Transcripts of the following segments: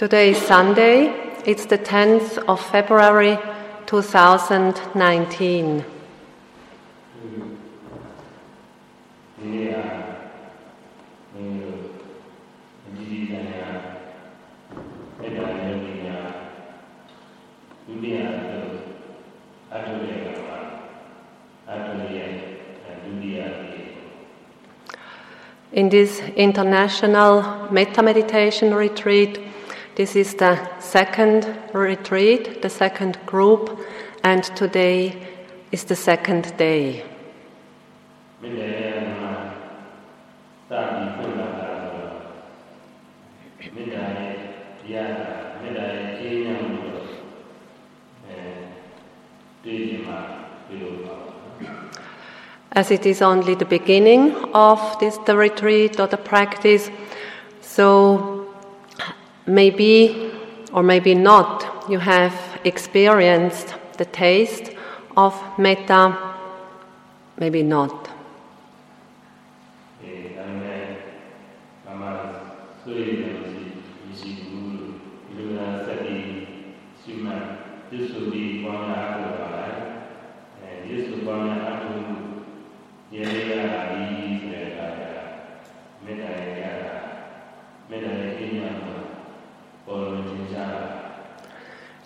Today is Sunday, it's the 10th of February 2019. In this international metta meditation retreat, this is the second retreat, the second group, and today is the second day. As it is only the beginning of this the retreat or the practice, so maybe or maybe not you have experienced the taste of metta, maybe not.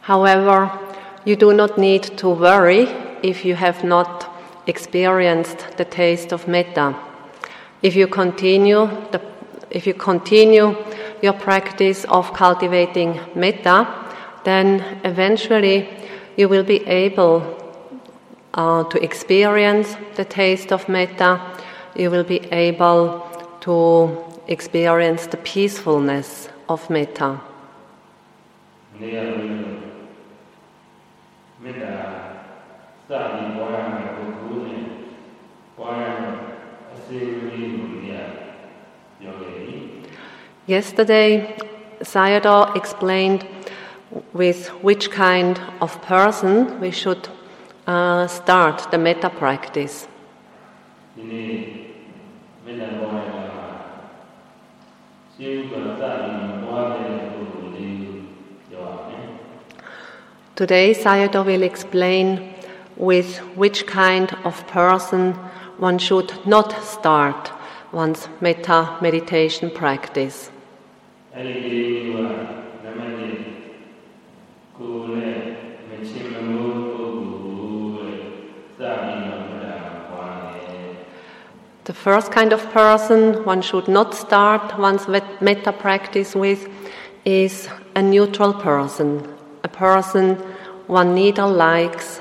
However, you do not need to worry if you have not experienced the taste of metta. If you continue the, if you continue your practice of cultivating metta, then eventually you will be able uh, to experience the taste of metta. You will be able to experience the peacefulness of metta. နေ a Yesterday, Sayadaw explained with which kind of person we should uh, start the metta practice. Today, Sayadaw will explain with which kind of person one should not start one's metta meditation practice. The first kind of person one should not start one's metta practice with is a neutral person, a person one neither likes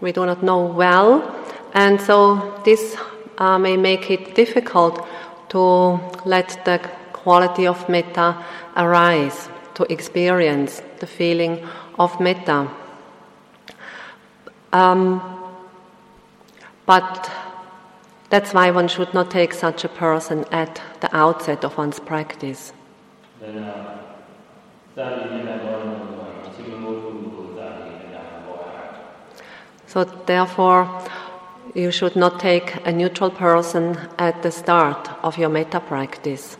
we do not know well, and so this uh, may make it difficult to let the quality of metta arise, to experience the feeling of metta. Um, but that's why one should not take such a person at the outset of one's practice. ။ဒါကြော So, therefore, you should not take a neutral person at the start of your metta practice.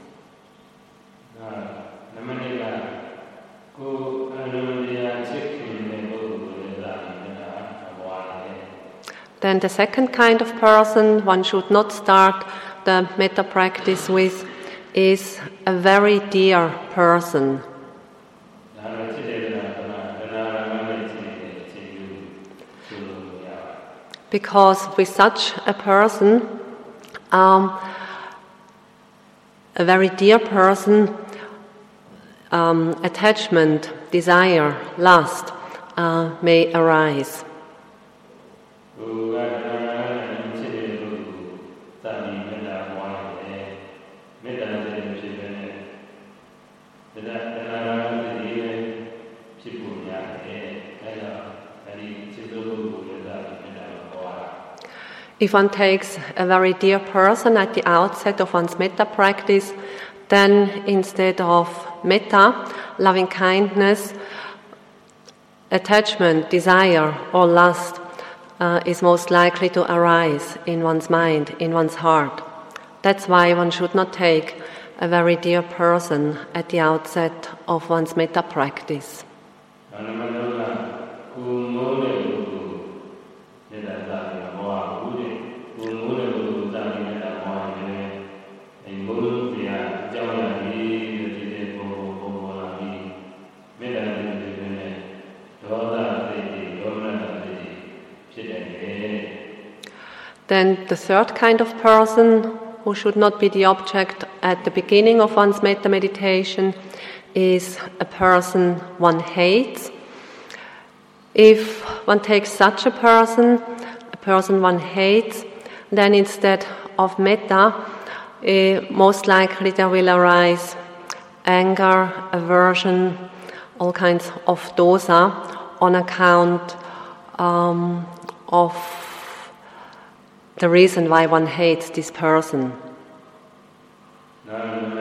Then, the second kind of person one should not start the metta practice with is a very dear person. Because with such a person, um, a very dear person, um, attachment, desire, lust uh, may arise. ။ If one takes a very dear person at the outset of one's metta practice, then instead of metta, loving kindness, attachment, desire, or lust uh, is most likely to arise in one's mind, in one's heart. That's why one should not take a very dear person at the outset of one's metta practice. Then the third kind of person who should not be the object at the beginning of one's metta meditation is a person one hates. If one takes such a person, a person one hates, then instead of metta, eh, most likely there will arise anger, aversion, all kinds of dosa on account um, of the reason why one hates this person. နာ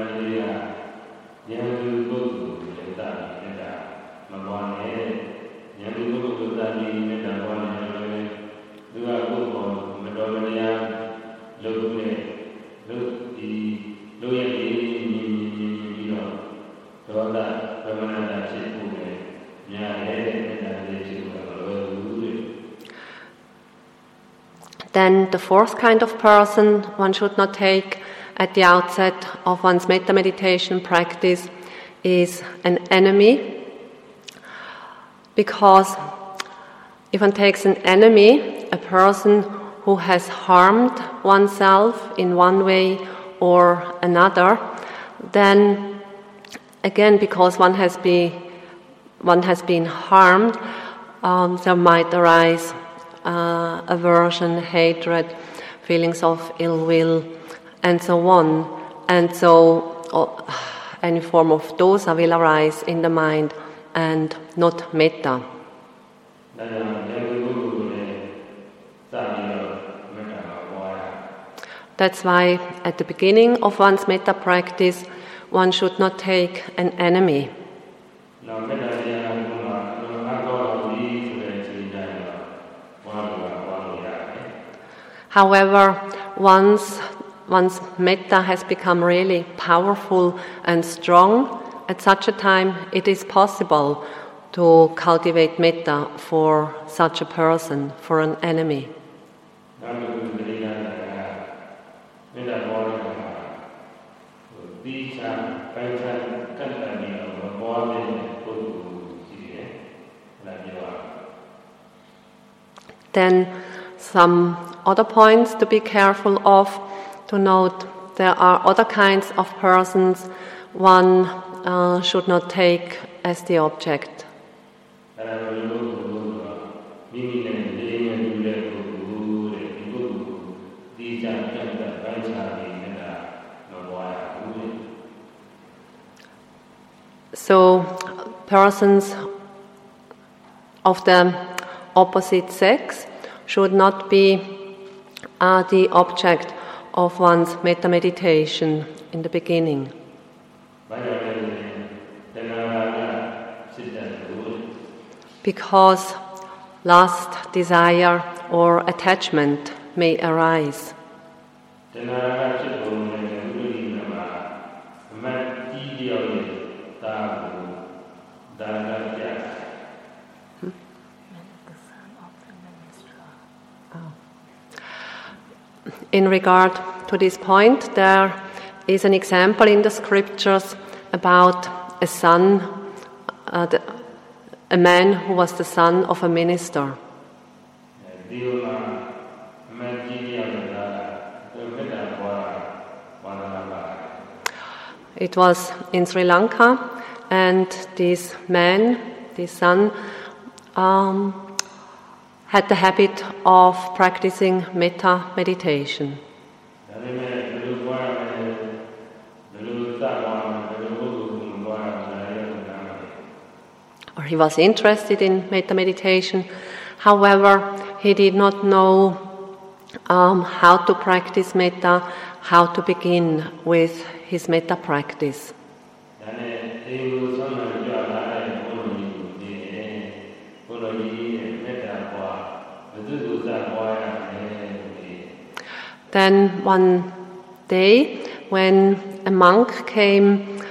Then the fourth kind of person one should not take at the outset of one's metta meditation practice is an enemy. Because if one takes an enemy, a person who has harmed oneself in one way or another, then again, because one has been, one has been harmed, um, there might arise uh, aversion, hatred, feelings of ill will, and so on. And so oh, any form of dosa will arise in the mind and not metta. That's why at the beginning of one's metta practice, one should not take an enemy. No, However, once, once metta has become really powerful and strong, at such a time it is possible to cultivate metta for such a person, for an enemy. Then some other points to be careful of to note there are other kinds of persons one uh, should not take as the object. So, persons of the opposite sex should not be are the object of one's metta meditation in the beginning. Because lust, desire, or attachment may arise. In regard to this point, there is an example in the scriptures about a son, uh, the, a man who was the son of a minister. It was in Sri Lanka, and this man, this son, um, had the habit of practicing metta meditation. Or he was interested in metta meditation, however, he did not know um, how to practice metta, how to begin with his metta practice. Then one day, when a monk came,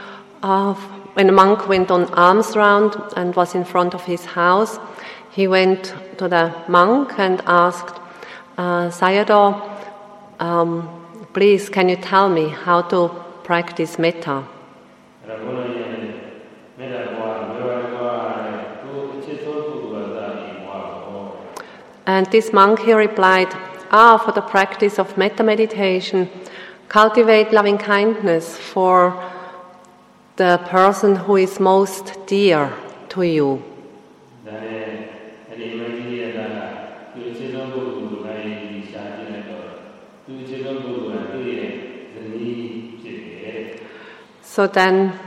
uh, when a monk went on alms round and was in front of his house, he went to the monk and asked, uh, Sayadaw, um, please can you tell me how to practice metta? And this monk he replied, are for the practice of metta meditation. Cultivate loving kindness for the person who is most dear to you. So then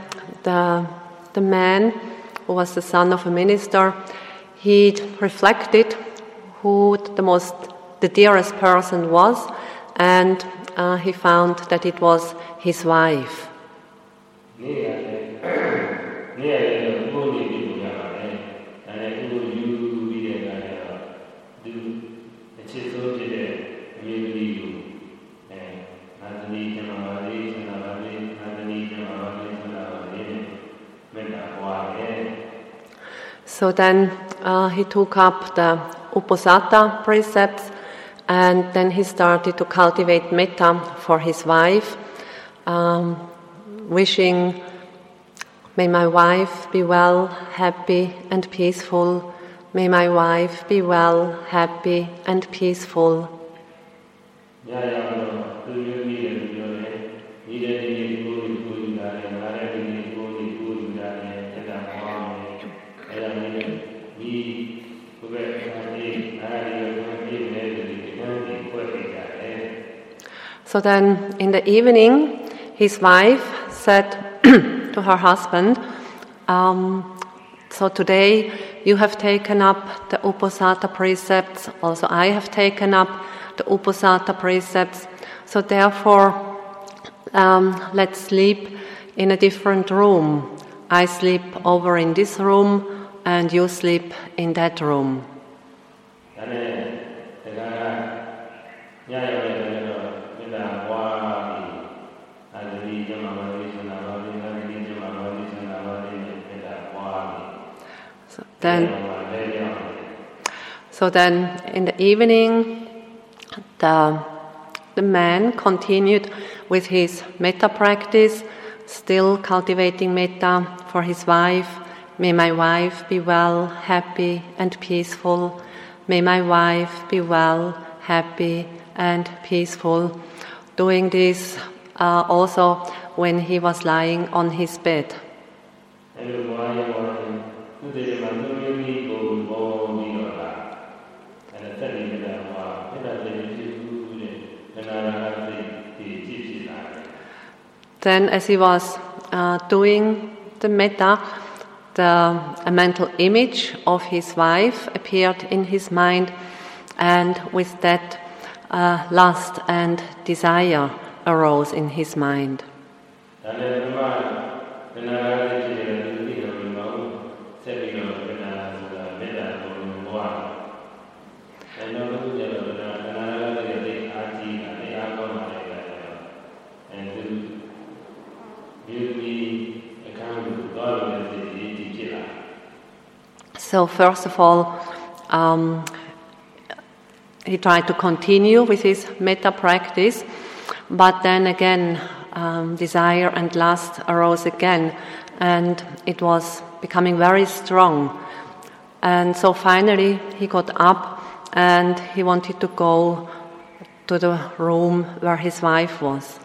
the, the man who was the son of a minister, he reflected who the most the dearest person was, and uh, he found that it was his wife. So then uh, he took up the Uposatha precepts and then he started to cultivate metta for his wife, um, wishing, May my wife be well, happy, and peaceful. May my wife be well, happy, and peaceful. Yeah, yeah, yeah. So then in the evening, his wife said to her husband, um, So today you have taken up the Uposatha precepts, also I have taken up the Uposatha precepts, so therefore um, let's sleep in a different room. I sleep over in this room and you sleep in that room. ဒါ Then, so then in the evening, the, the man continued with his metta practice, still cultivating metta for his wife. May my wife be well, happy, and peaceful. May my wife be well, happy, and peaceful. Doing this uh, also when he was lying on his bed. Then as he was uh, doing the metta, the, a mental image of his wife appeared in his mind, and with that, uh, lust and desire arose in his mind. So, first of all, um, he tried to continue with his metta practice, but then again, um, desire and lust arose again, and it was becoming very strong. And so finally, he got up and he wanted to go to the room where his wife was.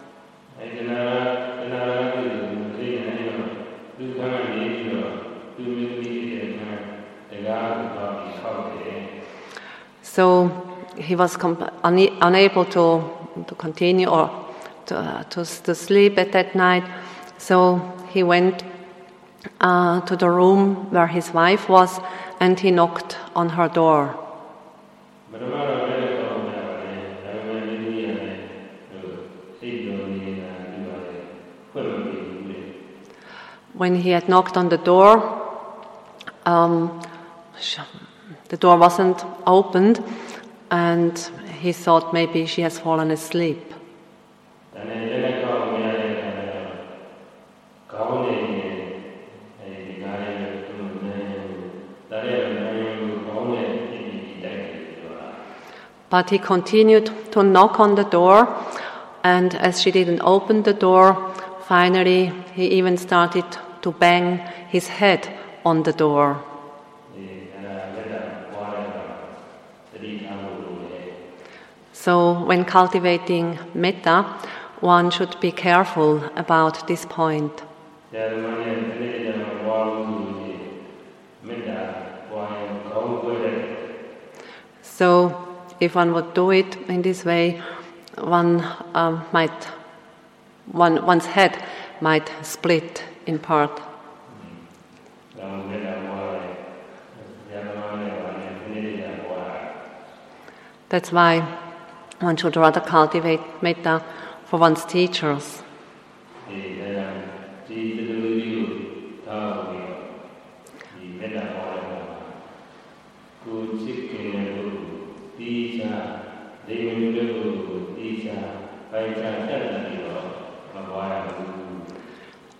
So he was comp- un- unable to, to continue or to, uh, to, to, sleep at that night. So he went uh, to the room where his wife was and he knocked on her door. When he had knocked on the door, um, the door wasn't opened, and he thought maybe she has fallen asleep. But he continued to knock on the door, and as she didn't open the door, finally he even started to bang his head on the door. So, when cultivating metta, one should be careful about this point. So, if one would do it in this way, one uh, might, one, one's head might split in part. That's why one should rather cultivate metta for one's teachers.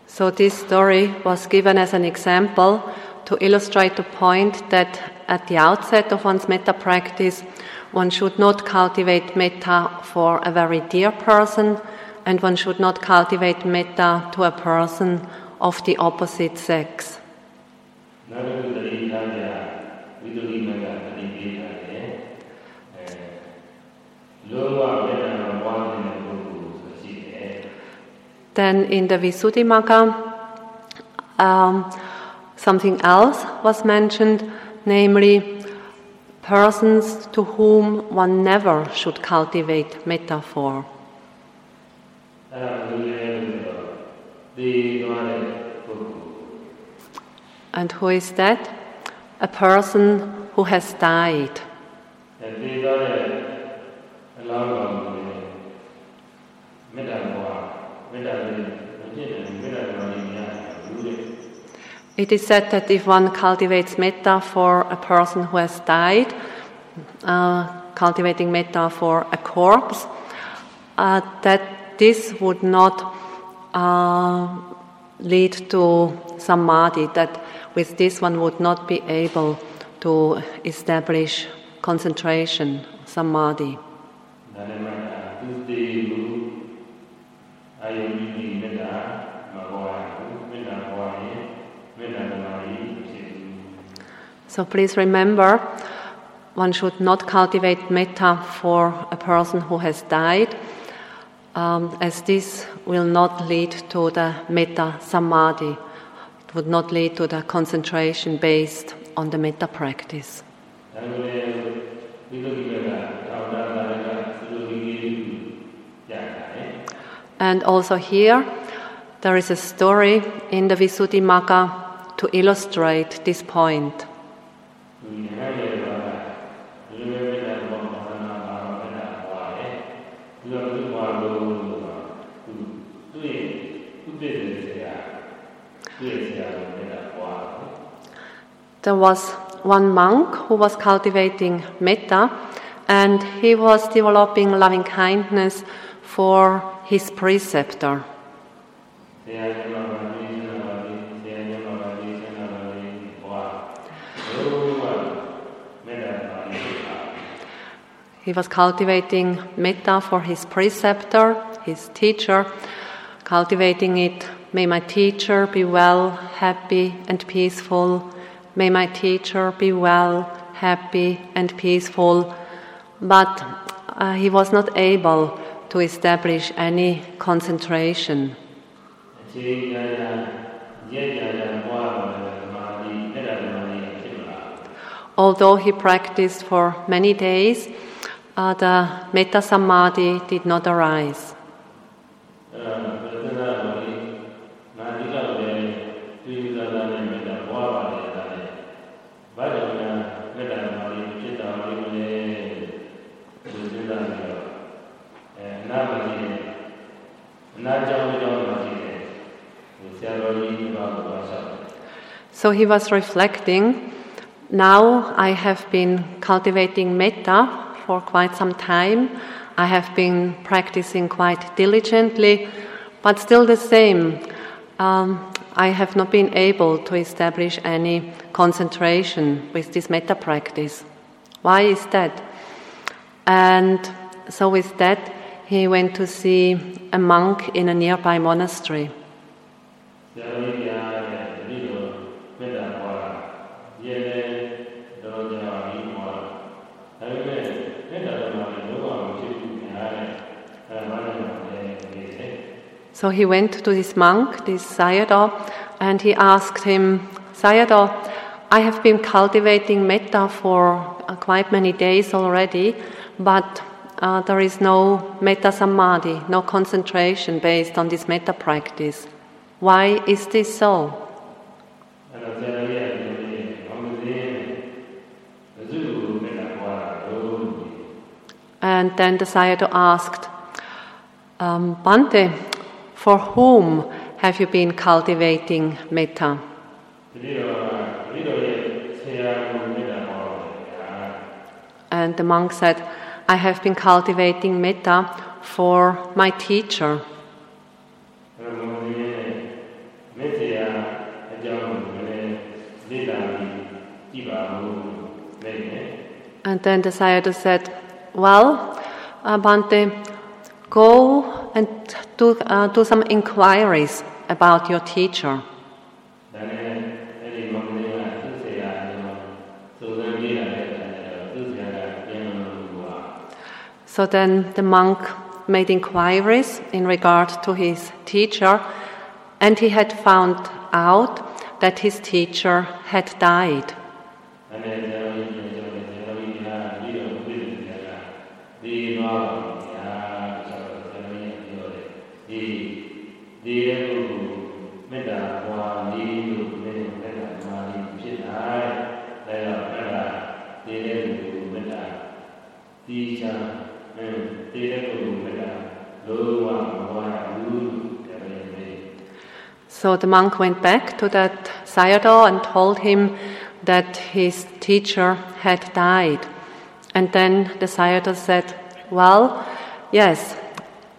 So, this story was given as an example to illustrate the point that at the outset of one's metta practice, one should not cultivate metta for a very dear person, and one should not cultivate metta to a person of the opposite sex. Then in the Visuddhimagga, um, something else was mentioned, namely persons to whom one never should cultivate metta for. And who is that? A person who has died. It is said that if one cultivates metta for a person who has died, uh, cultivating metta for a corpse, uh, that this would not uh, lead to samadhi, that with this one would not be able to establish concentration, samadhi. So please remember, one should not cultivate metta for a person who has died, um, as this will not lead to the metta samadhi, it would not lead to the concentration based on the metta practice. And also here, there is a story in the Visuddhimagga to illustrate this point. there was one monk who was cultivating metta and he was developing loving kindness for his preceptor. He was cultivating metta for his preceptor, his teacher, cultivating it. May my teacher be well, happy, and peaceful. May my teacher be well, happy, and peaceful. But uh, he was not able to establish any concentration. Although he practiced for many days, uh, the Metta Samadhi did not arise. Um. So he was reflecting. Now I have been cultivating metta for quite some time. I have been practicing quite diligently, but still the same. Um, I have not been able to establish any concentration with this metta practice. Why is that? And so, with that, he went to see a monk in a nearby monastery. So he went to this monk, this Sayadaw, and he asked him, Sayadaw, I have been cultivating metta for uh, quite many days already, but uh, there is no metta samadhi, no concentration based on this metta practice. Why is this so? And then the Sayadaw asked, um, Bhante, for whom have you been cultivating metta? And the monk said, I have been cultivating metta for my teacher. And then the Sayadaw said, Well, Abante, Bhante, go and do, uh, do some inquiries about your teacher. So then the monk made inquiries in regard to his teacher, and he had found out that his teacher had died. So the monk went back to that Sayadaw and told him that his teacher had died. And then the Sayadaw said, Well, yes,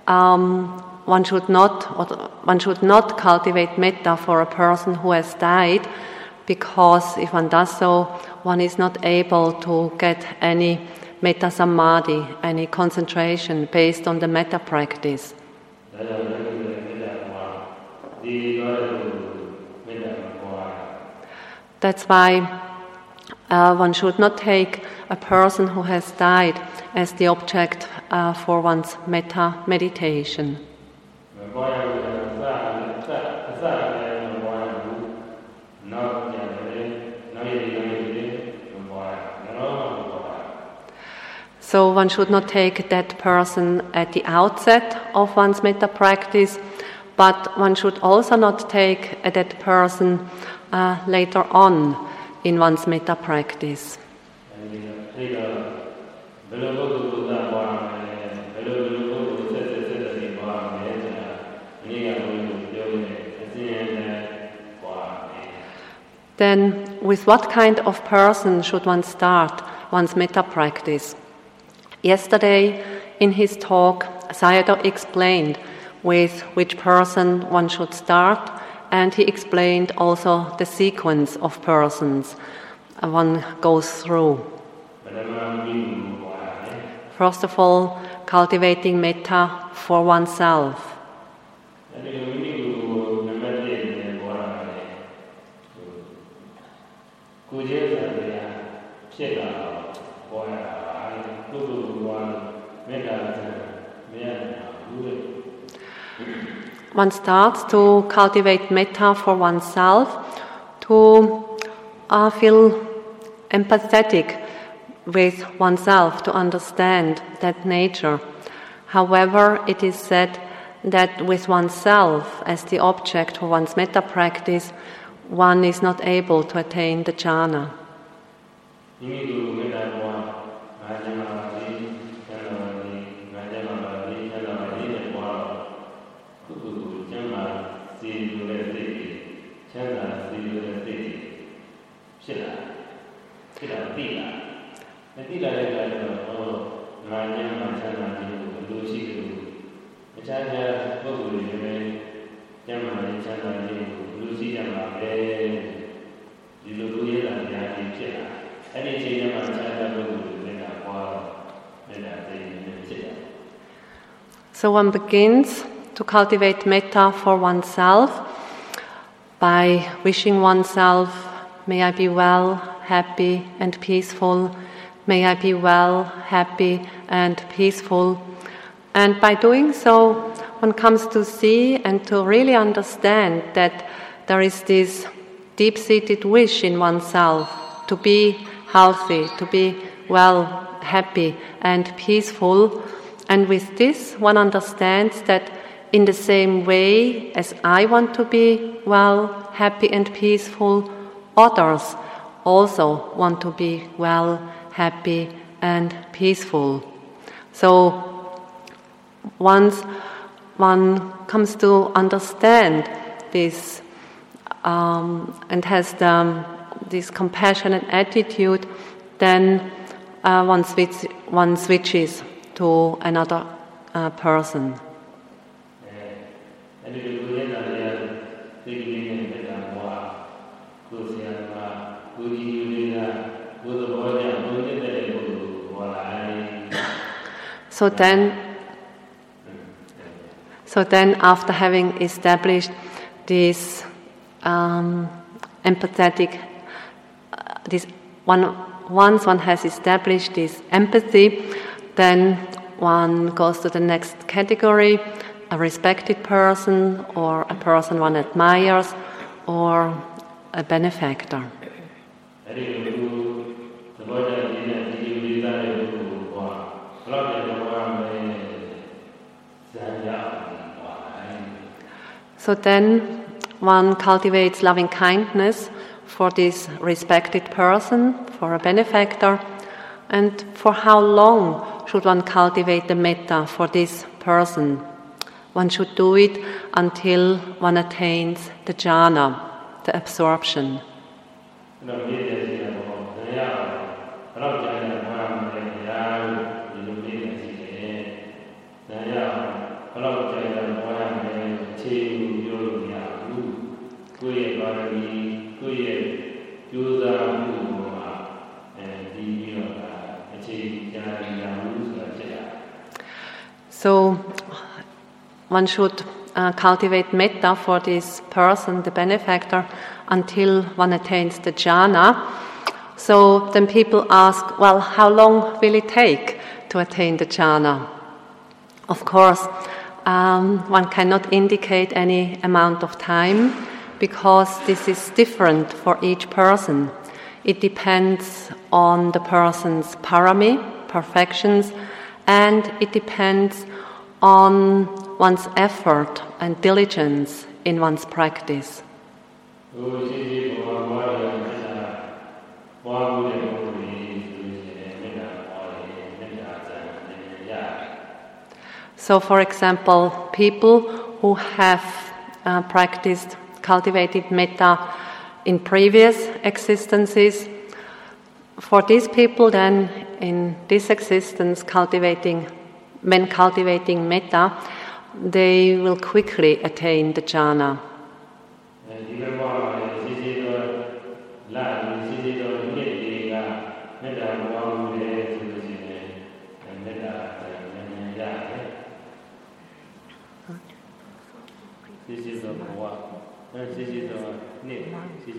um, one should not one should not cultivate metta for a person who has died, because if one does so, one is not able to get any metta samadhi, any concentration based on the metta practice. That's why uh, one should not take a person who has died as the object uh, for one's metta meditation. So one should not take that person at the outset of one's metta practice, but one should also not take a dead person uh, later on in one's metta practice. Then, with what kind of person should one start one's metta practice? Yesterday, in his talk, Sayadaw explained with which person one should start, and he explained also the sequence of persons one goes through. First of all, cultivating metta for oneself. You One starts to cultivate metta for oneself, to uh, feel empathetic with oneself, to understand that nature. However, it is said that with oneself as the object for one's metta practice, one is not able to attain the jhana. မိမိကိုမေတ္တာပွားငါကျမ်းပါပါစေကျမ်းပါပါစေငါကျမ်းပါပါစေကျမ်းပါပါစေနဲ့ပွားတော့ပုဂ္ဂိုလ်ကိုကျမ်းပါစေလို့လည်းသိပြီးချချမ်းသာစေလိုတဲ့စိတ်တွေဖြစ်လာဖြစ်လာသိလာမသိလာတဲ့အခါကျတော့ဟောငါညမှာချမ်းသာခြင်းကိုဘယ်လိုရှိတယ်လို့အခြားခြားပုဂ္ဂိုလ်တွေလည်းညမှာချမ်းသာခြင်းကိုဘယ်လိုရှိကြမှာလဲဒီလိုလိုရတာများကြီးဖြစ်လာအဲ့ဒီအချိန်မှာချမ်းသာပုဂ္ဂိုလ်တွေလည်းပွားမေတ္တာသိနေဖြစ်တယ် So one begins to cultivate metta for oneself by wishing oneself, may I be well, happy, and peaceful. May I be well, happy, and peaceful. And by doing so, one comes to see and to really understand that there is this deep seated wish in oneself to be healthy, to be well, happy, and peaceful. And with this, one understands that in the same way as I want to be well, happy, and peaceful, others also want to be well, happy, and peaceful. So once one comes to understand this um, and has the, this compassionate attitude, then uh, one, switch, one switches to another uh, person. အဲ့ဒီလိုကိုယ်ရတာလည်းသိကလေးနဲ့တက်တာဘွားကိုယ်ဆရာကကိုကြီးယူလေးကကိုယ်သဘောကျကိုယ်တက်တဲ့ပုဂ္ဂိုလ်ကိုဘွားလိုက် So then, so then, after having established this um, empathetic, uh, this one, once one has established this empathy, then one goes to the next category, a respected person or a person one admires or a benefactor. So then one cultivates loving kindness for this respected person, for a benefactor, and for how long should one cultivate the metta for this person? One should do it until one attains the jhana, the absorption. So one should uh, cultivate metta for this person, the benefactor, until one attains the jhana. So then people ask, well, how long will it take to attain the jhana? Of course, um, one cannot indicate any amount of time because this is different for each person. It depends on the person's parami, perfections, and it depends on one's effort and diligence in one's practice. So, for example, people who have uh, practiced, cultivated metta in previous existences, for these people, then in this existence, cultivating, when cultivating metta, they will quickly attain the jhana.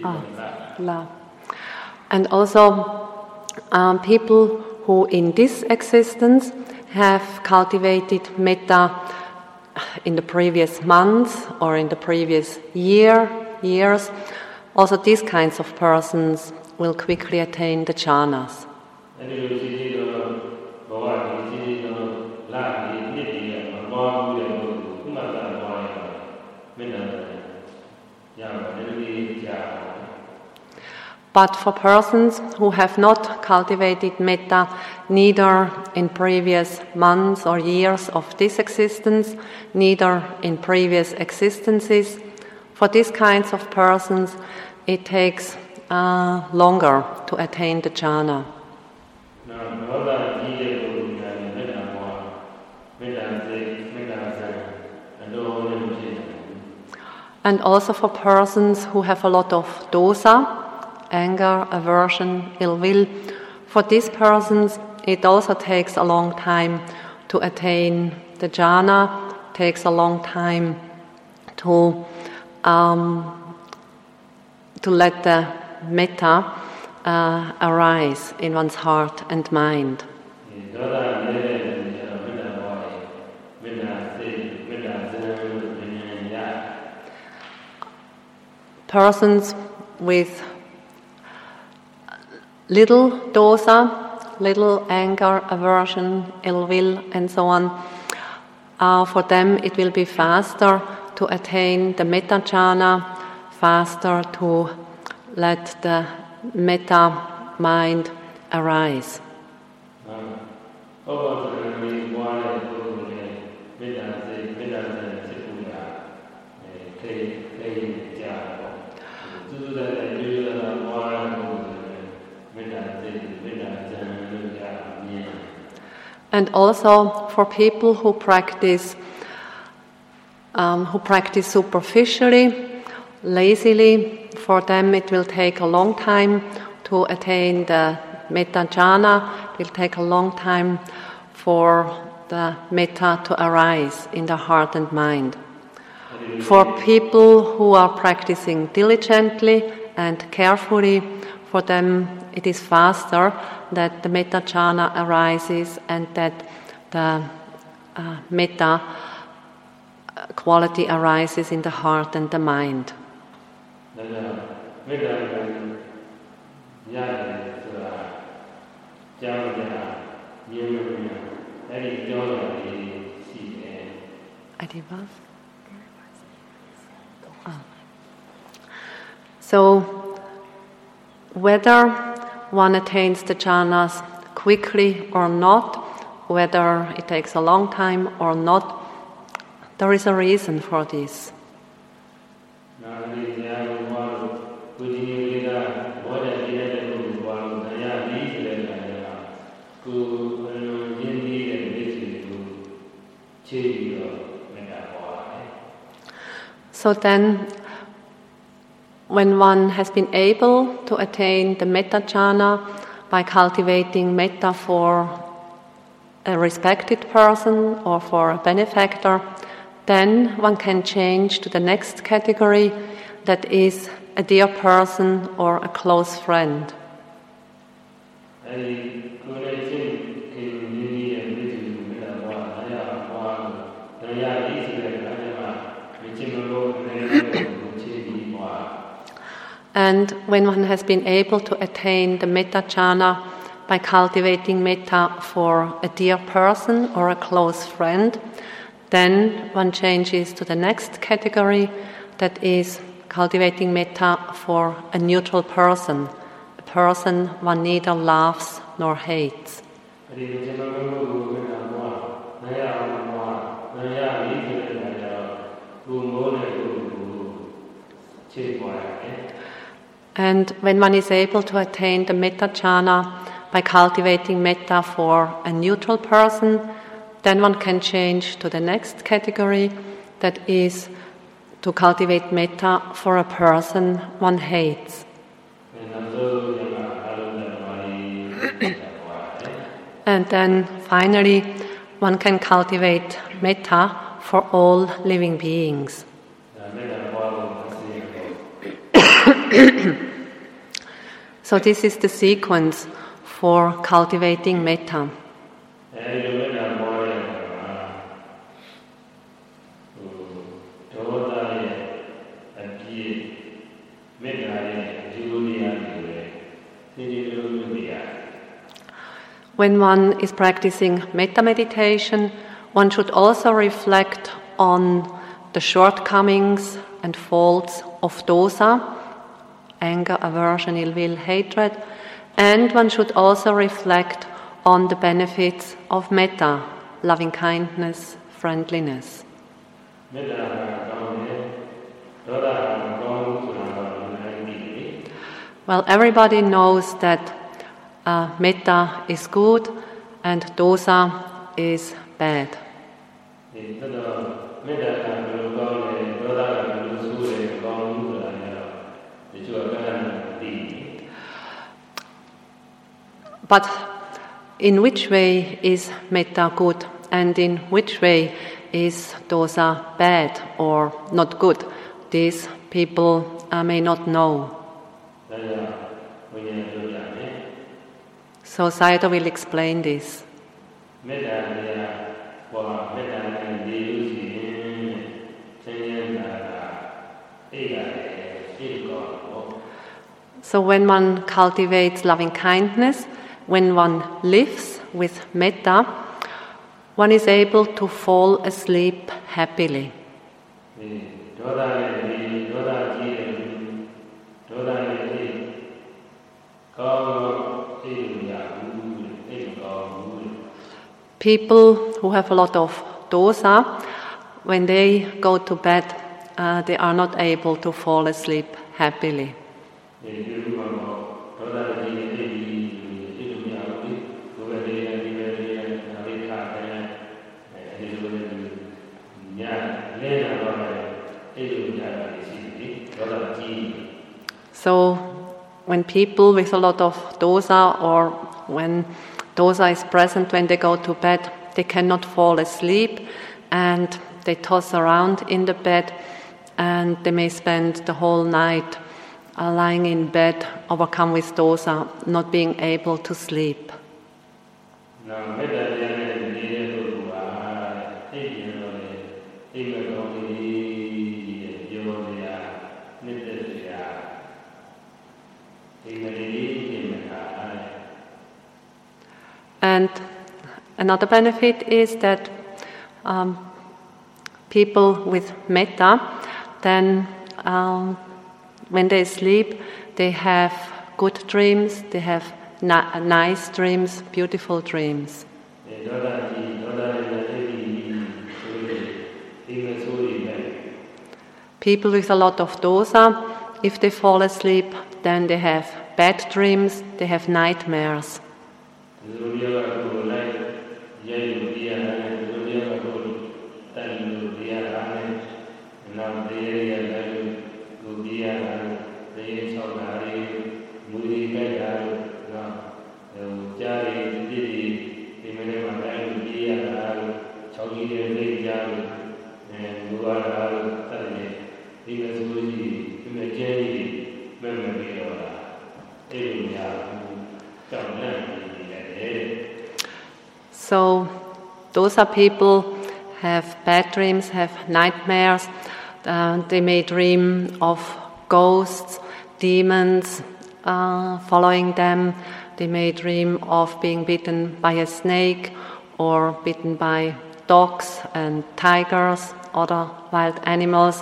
Ah, la. And also, um, people who in this existence have cultivated metta in the previous months or in the previous year, years, also these kinds of persons will quickly attain the jhanas. But for persons who have not cultivated metta neither in previous months or years of this existence, neither in previous existences, for these kinds of persons it takes uh, longer to attain the jhana. And also for persons who have a lot of dosa, anger, aversion, ill will. For these persons, it also takes a long time to attain the jhana, takes a long time to um, to let the metta uh, arise in one's heart and mind. Persons with little dosa, little anger, aversion, ill will, and so on, uh, for them it will be faster to attain the metta jhana, faster to let the metta mind arise. ဩ And also for people who practice um, who practice superficially, lazily, for them it will take a long time to attain the metta jhana. It will take a long time for the metta to arise in the heart and mind. For people who are practicing diligently and carefully, for them it is faster that the metta jhana arises and that the uh, metta uh, quality arises in the heart and the mind. Ah. So, whether one attains the jhanas quickly or not, whether it takes a long time or not, there is a reason for this. So then when one has been able to attain the metta jhana by cultivating metta for a respected person or for a benefactor, then one can change to the next category that is a dear person or a close friend. And when one has been able to attain the metta jhana by cultivating metta for a dear person or a close friend, then one changes to the next category that is cultivating metta for a neutral person, a person one neither loves nor hates. And when one is able to attain the metta jhana by cultivating metta for a neutral person, then one can change to the next category that is to cultivate metta for a person one hates. and then finally, one can cultivate metta for all living beings. So, this is the sequence for cultivating metta. When one is practicing metta meditation, one should also reflect on the shortcomings and faults of dosa anger, aversion, ill will, hatred. And one should also reflect on the benefits of metta, loving kindness, friendliness. Well, everybody knows that uh, metta is good and dosa is bad. But in which way is metta good and in which way is dosa bad or not good? These people uh, may not know. So Sayadaw will explain this. So when one cultivates loving kindness, when one lives with metta, one is able to fall asleep happily. People who have a lot of dosa, when they go to bed, uh, they are not able to fall asleep happily. ဒီလိုလေးညာလဲတာတော့အိတ်လို့ရတာရှိတယ်ဒေါသကြီး So, when people with a lot of dosa or when dosa is present when they go to bed, they cannot fall asleep and they toss around in the bed and they may spend the whole night uh, lying in bed, overcome with dosa, not being able to sleep. နော And another benefit is that um, people with metta, then um, when they sleep, they have good dreams, they have na- nice dreams, beautiful dreams. People with a lot of dosa, if they fall asleep, then they have bad dreams, they have nightmares. ကြီးရဲ့လက်ကြားလို့အဲဘုရားတော် So, those are people have bad dreams, have nightmares. Uh, they may dream of ghosts, demons uh, following them. They may dream of being bitten by a snake or bitten by dogs and tigers, other wild animals,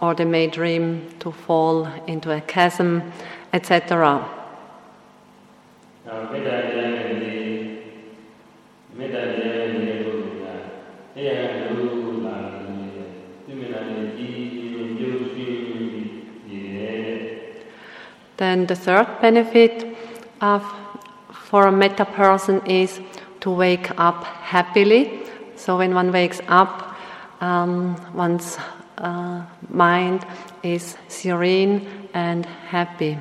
or they may dream to fall into a chasm, etc. Then the third benefit of, for a metta person is to wake up happily. So when one wakes up, um, one's uh, mind is serene and happy.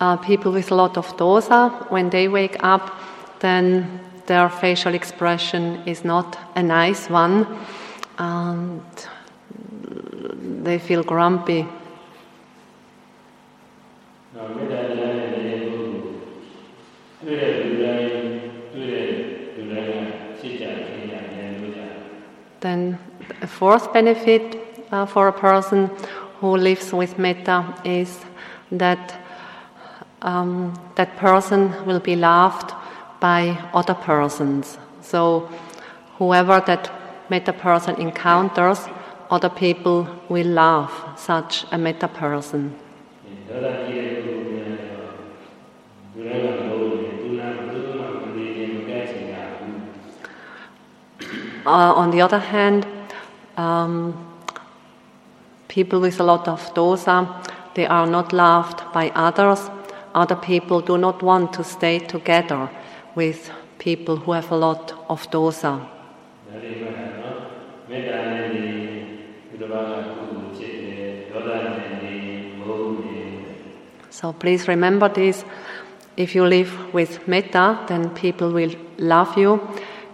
uh, people with a lot of dosa, when they wake up, then their facial expression is not a nice one, and they feel grumpy. Then, a fourth benefit uh, for a person who lives with metta is that um, that person will be loved by other persons. So, whoever that metta person encounters, other people will love such a metta person. Uh, on the other hand, um, people with a lot of dosa, they are not loved by others other people do not want to stay together with people who have a lot of dosa. So please remember this. If you live with metta, then people will love you.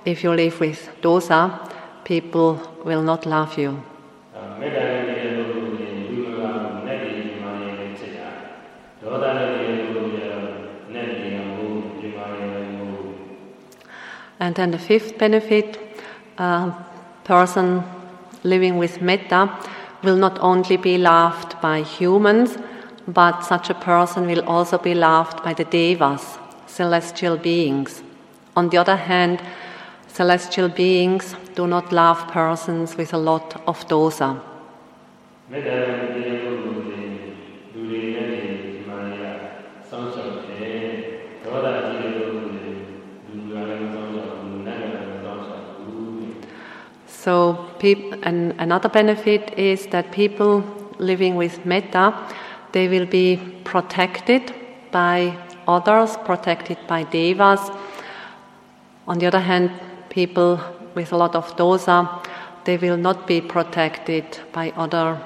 If you live with dosa, people will not love you. And then the fifth benefit a person living with metta will not only be loved by humans, but such a person will also be loved by the devas, celestial beings. On the other hand, celestial beings do not love persons with a lot of dosa. So, peop- and another benefit is that people living with metta, they will be protected by others, protected by devas. On the other hand, people with a lot of dosa, they will not be protected by other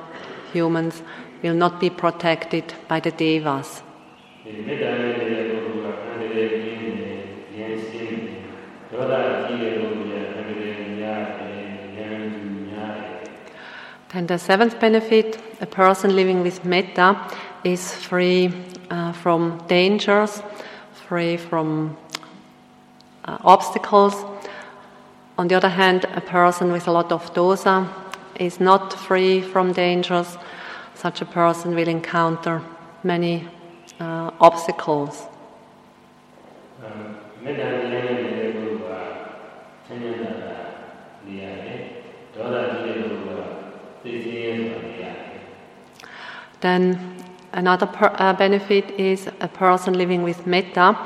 humans, will not be protected by the devas. Then the seventh benefit a person living with metta is free uh, from dangers, free from uh, obstacles. On the other hand, a person with a lot of dosa is not free from dangers. Such a person will encounter many uh, obstacles. မေ Then another per- uh, benefit is a person living with metta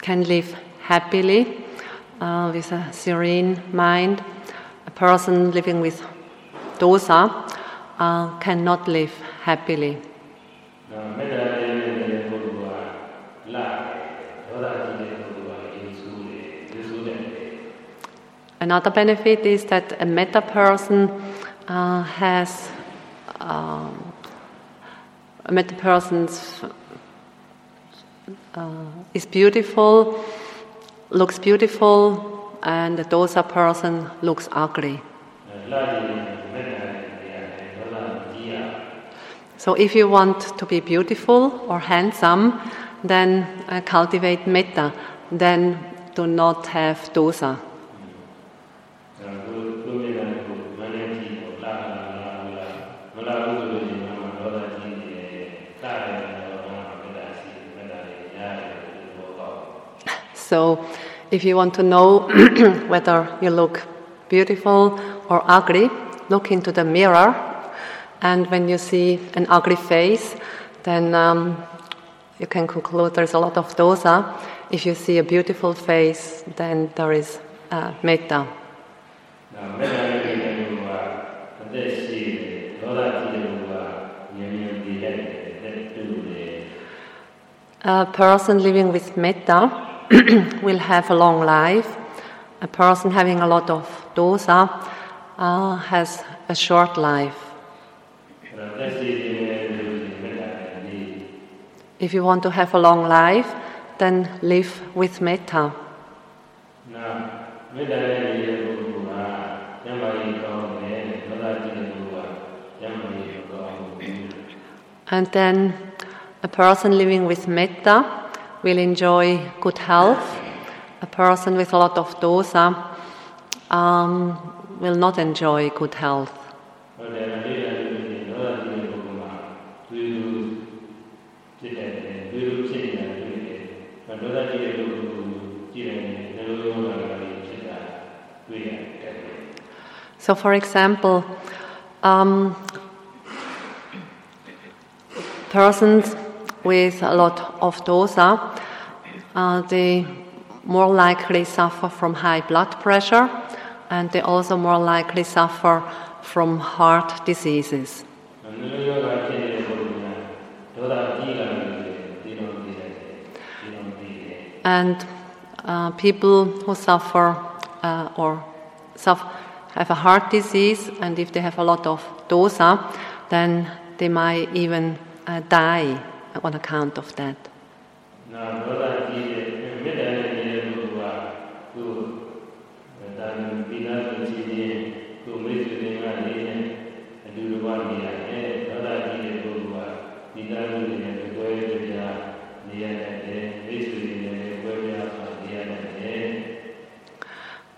can live happily uh, with a serene mind. A person living with dosa uh, cannot live happily. Another benefit is that a metta person uh, has um, I met the person's uh, is beautiful, looks beautiful, and the dosa person looks ugly. So, if you want to be beautiful or handsome, then uh, cultivate metta. Then do not have dosa. So, if you want to know whether you look beautiful or ugly, look into the mirror. And when you see an ugly face, then um, you can conclude there's a lot of dosa. If you see a beautiful face, then there is uh, metta. Uh, a person living with metta will have a long life. A person having a lot of dosa uh, has a short life. If you want to have a long life, then live with metta. And then a person living with metta will enjoy good health. A person with a lot of dosa um, will not enjoy good health. So, for example, um, persons with a lot of dosa, uh, they more likely suffer from high blood pressure and they also more likely suffer from heart diseases. And uh, people who suffer uh, or suffer, have a heart disease, and if they have a lot of dosa, then they might even uh, die on account of that.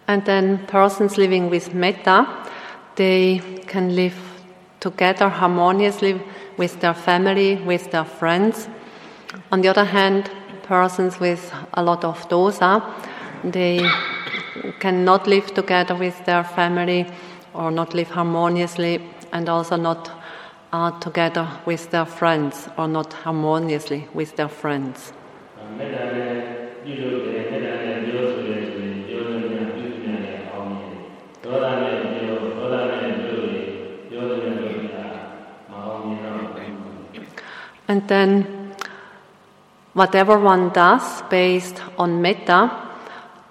And then persons living with metta, they can live together harmoniously with their family, with their friends. On the other hand, persons with a lot of dosa, they cannot live together with their family or not live harmoniously and also not uh, together with their friends or not harmoniously with their friends. And then, whatever one does based on metta,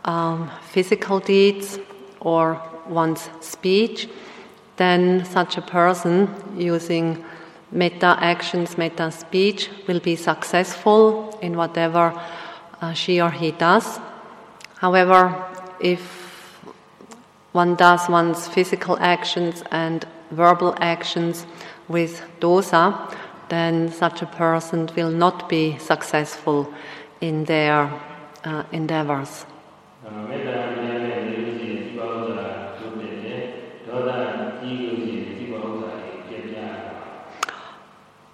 um, physical deeds or one's speech, then such a person using metta actions, metta speech will be successful in whatever uh, she or he does. However, if one does one's physical actions and verbal actions with dosa, then such a person will not be successful in their uh, endeavors.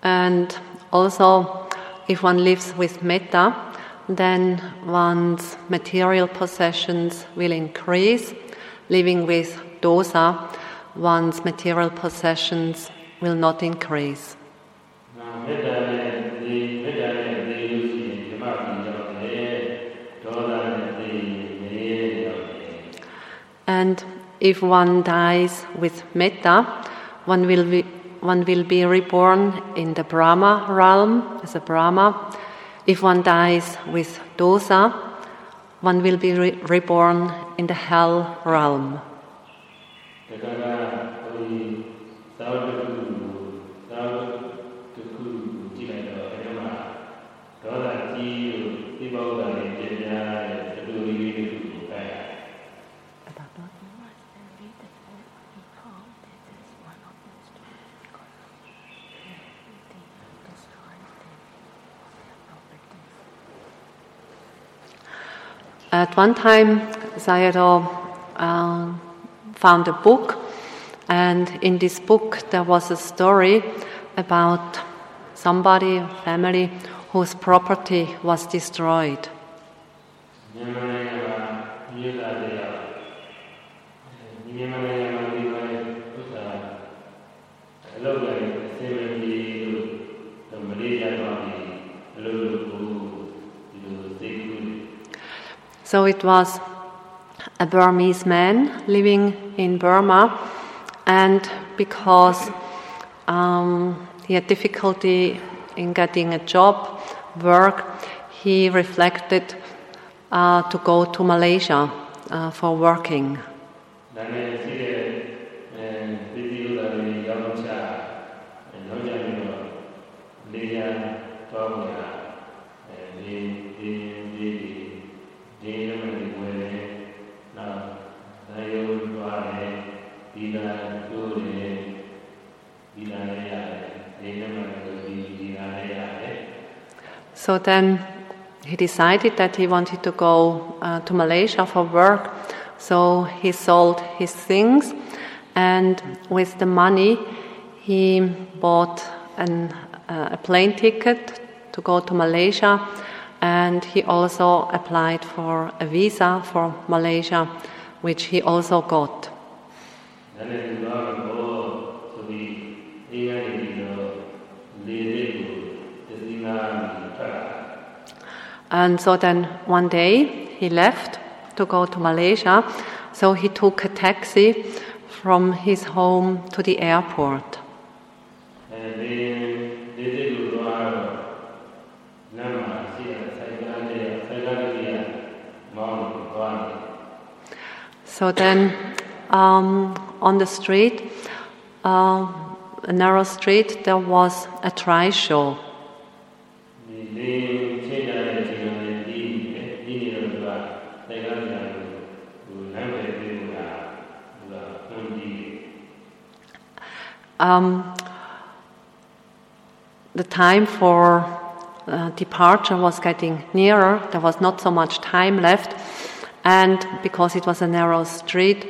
And also, if one lives with metta, then one's material possessions will increase. Living with dosa, one's material possessions will not increase နာမေတ္တာနဲ့ဒီမေတ္တာနဲ့နေလို့ရှိရင်ဓမ္မပီရောက်တယ်ဒေါသနဲ့နေနေရောက်တယ် And if one dies with metta, one will be, one will be reborn in the Brahma realm as a Brahma. If one dies with dosa, one will be re- reborn in the hell realm. တက္ကနာဟိုဒီသာဝတ္ At one time, Sayadaw uh, found a book, and in this book there was a story about somebody, family, whose property was destroyed. It was a Burmese man living in Burma, and because um, he had difficulty in getting a job, work, he reflected uh, to go to Malaysia uh, for working. So then he decided that he wanted to go uh, to Malaysia for work. So he sold his things, and with the money, he bought an, uh, a plane ticket to go to Malaysia, and he also applied for a visa for Malaysia, which he also got. And so then one day he left to go to Malaysia. So he took a taxi from his home to the airport. So then, um, on the street, uh, a narrow street, there was a trishaw. um, the time for uh, departure was getting nearer. There was not so much time left. And because it was a narrow street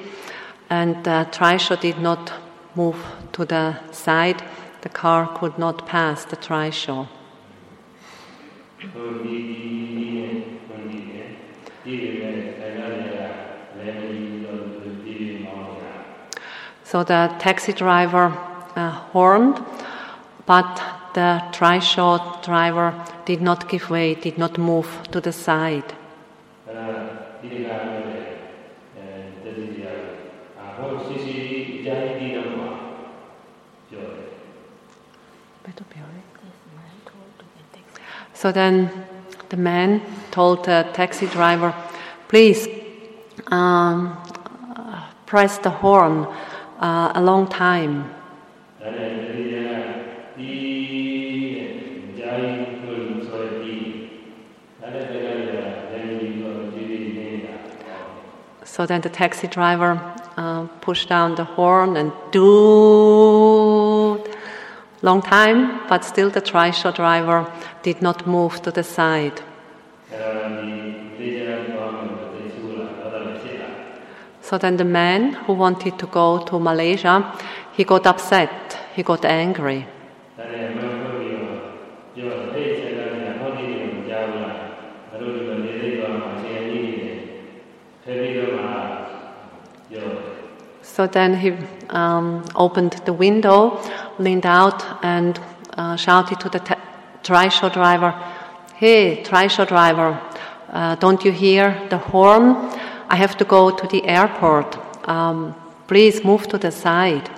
and uh, trishaw did not move to the side, the car could not pass the trishaw. So the taxi driver formed, but the trishaw driver did not give way, did not move to the side. So then the man told the taxi driver, please um, press the horn uh, a long time. So then the taxi driver uh, pushed down the horn and do long time, but still the trishaw driver did not move to the side. So then the man who wanted to go to Malaysia, he got upset he got angry. So then he um, opened the window, leaned out, and uh, shouted to the t- trishaw driver, Hey, trishaw driver, uh, don't you hear the horn? I have to go to the airport. Um, please move to the side.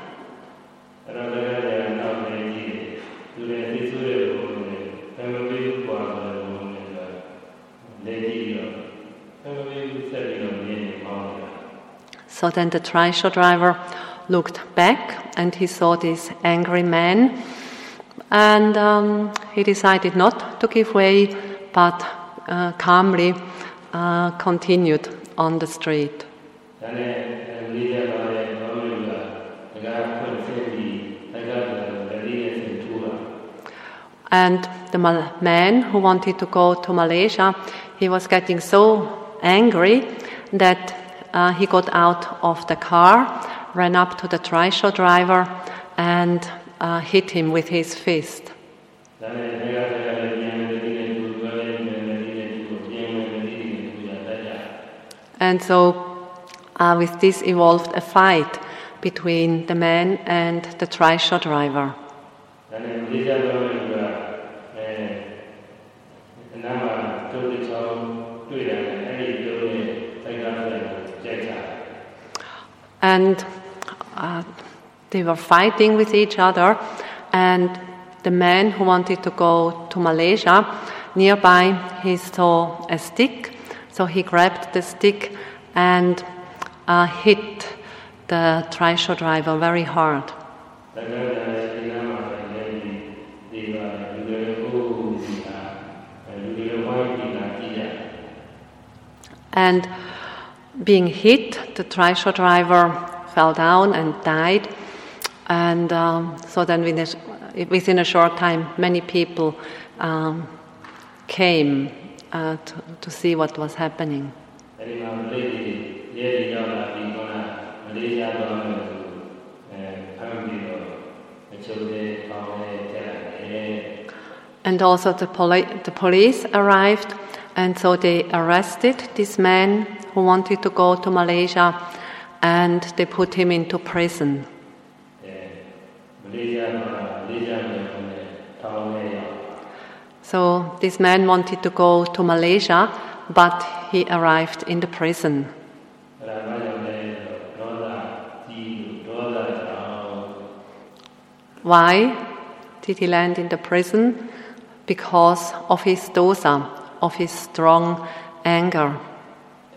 So then the trishaw driver looked back and he saw this angry man. And um, he decided not to give way, but uh, calmly uh, continued on the street. And the man who wanted to go to Malaysia, he was getting so angry that uh, he got out of the car, ran up to the trishaw driver, and uh, hit him with his fist. And so, uh, with this evolved a fight between the man and the trishaw driver. And uh, they were fighting with each other, and the man who wanted to go to Malaysia, nearby he saw a stick, so he grabbed the stick and uh, hit the trishaw driver very hard. And being hit, the trishaw driver fell down and died. And um, so then within a short time, many people um, came uh, to, to, see what was happening. And also the, poli- the police arrived, and so they arrested this man who wanted to go to Malaysia and they put him into prison. So this man wanted to go to Malaysia, but he arrived in the prison. Why did he land in the prison? Because of his dosa, of his strong anger.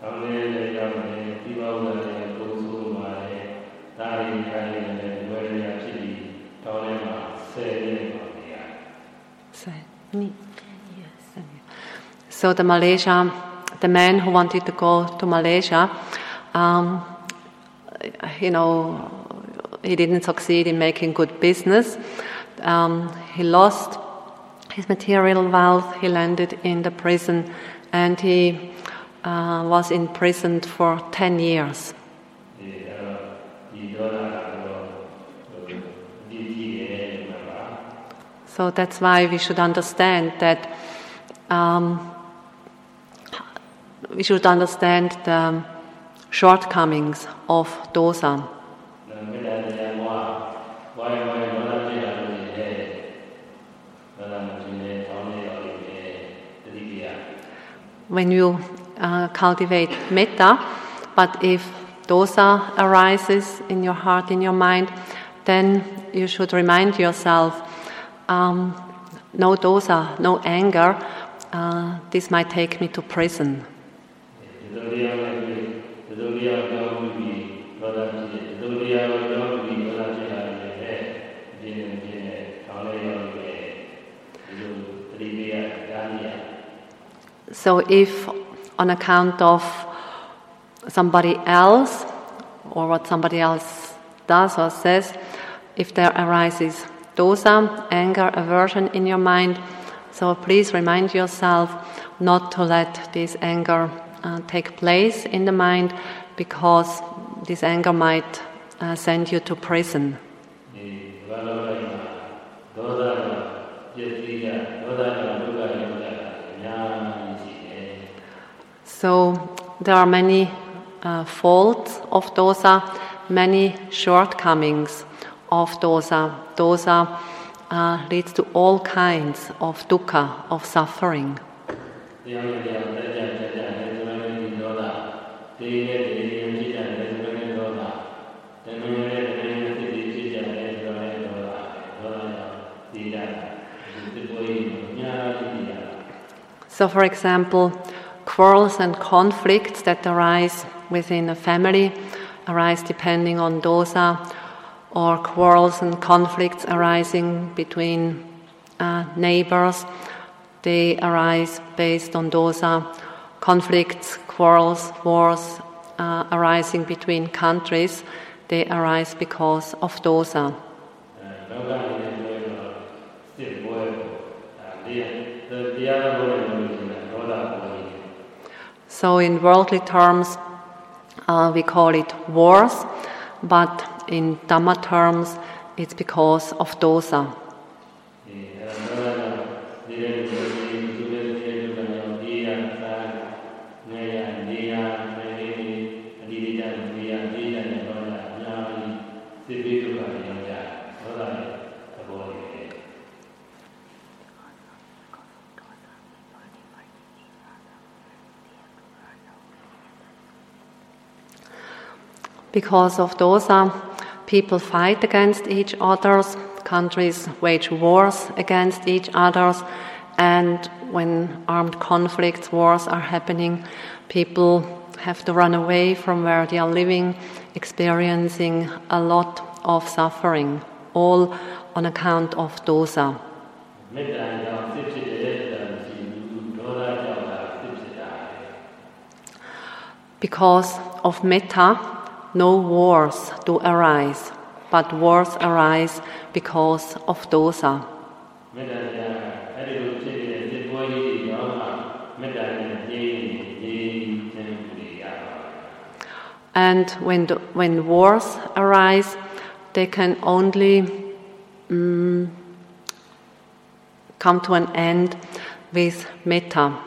ထောင်ထဲလည်းရောက်တယ်ဒီဘောင်းလည်းပုံဆိုးပါတယ်ဒါရီခိုင်းလည်းဝယ်ရဖြစ်ပြီးထောင်ထဲမှာဆယ်နေပါဗျာ So the Malaysia, the man who wanted to go to Malaysia, um, you know, he didn't succeed in making good business. Um, he lost his material wealth. He landed in the prison, and he uh, was imprisoned for 10 years. So that's why we should understand that um, we should understand the shortcomings of dosa. When you uh, cultivate metta. But if dosa arises in your heart, in your mind, then you should remind yourself um, no dosa, no anger, uh, this might take me to prison. So, if on account of somebody else or what somebody else does or says, if there arises dosa, anger, aversion in your mind, so please remind yourself not to let this anger uh, take place in the mind because this anger might uh, send you to prison. So there are many uh, faults of dosa, many shortcomings of dosa. Dosa uh, leads to all kinds of dukkha, of suffering. So, for example, quarrels and conflicts that arise within a family arise depending on dosa, or quarrels and conflicts arising between uh, neighbors. They arise based on dosa. Conflicts, quarrels, wars uh, arising between countries, they arise because of dosa. So, in worldly terms, uh, we call it wars, but in Dhamma terms, it's because of dosa. because of Dosa, uh, people fight against each others, countries wage wars against each others, and when armed conflicts, wars are happening, people have to run away from where they are living, experiencing a lot of suffering, all on account of Dosa. Uh, because of metta, no wars do arise, but wars arise because of dosa. And when, the, when wars arise, they can only um, come to an end with metta.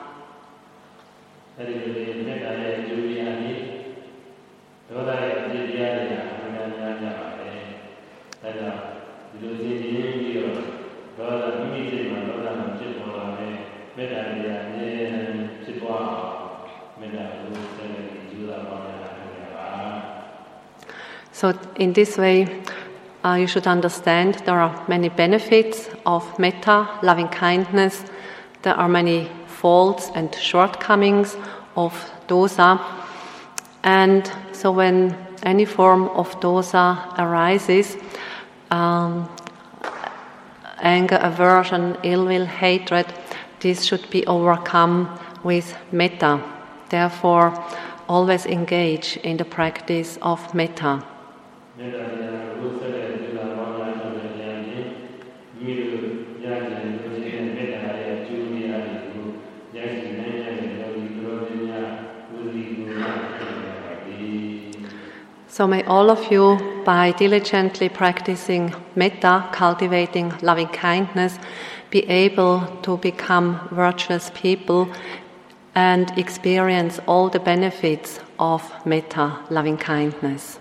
So, in this way, uh, you should understand there are many benefits of metta, loving kindness. There are many faults and shortcomings of dosa. And so, when any form of dosa arises, um, anger, aversion, ill will, hatred, this should be overcome with metta. Therefore, always engage in the practice of metta. So may all of you, by diligently practicing metta, cultivating loving kindness, be able to become virtuous people and experience all the benefits of metta, loving kindness.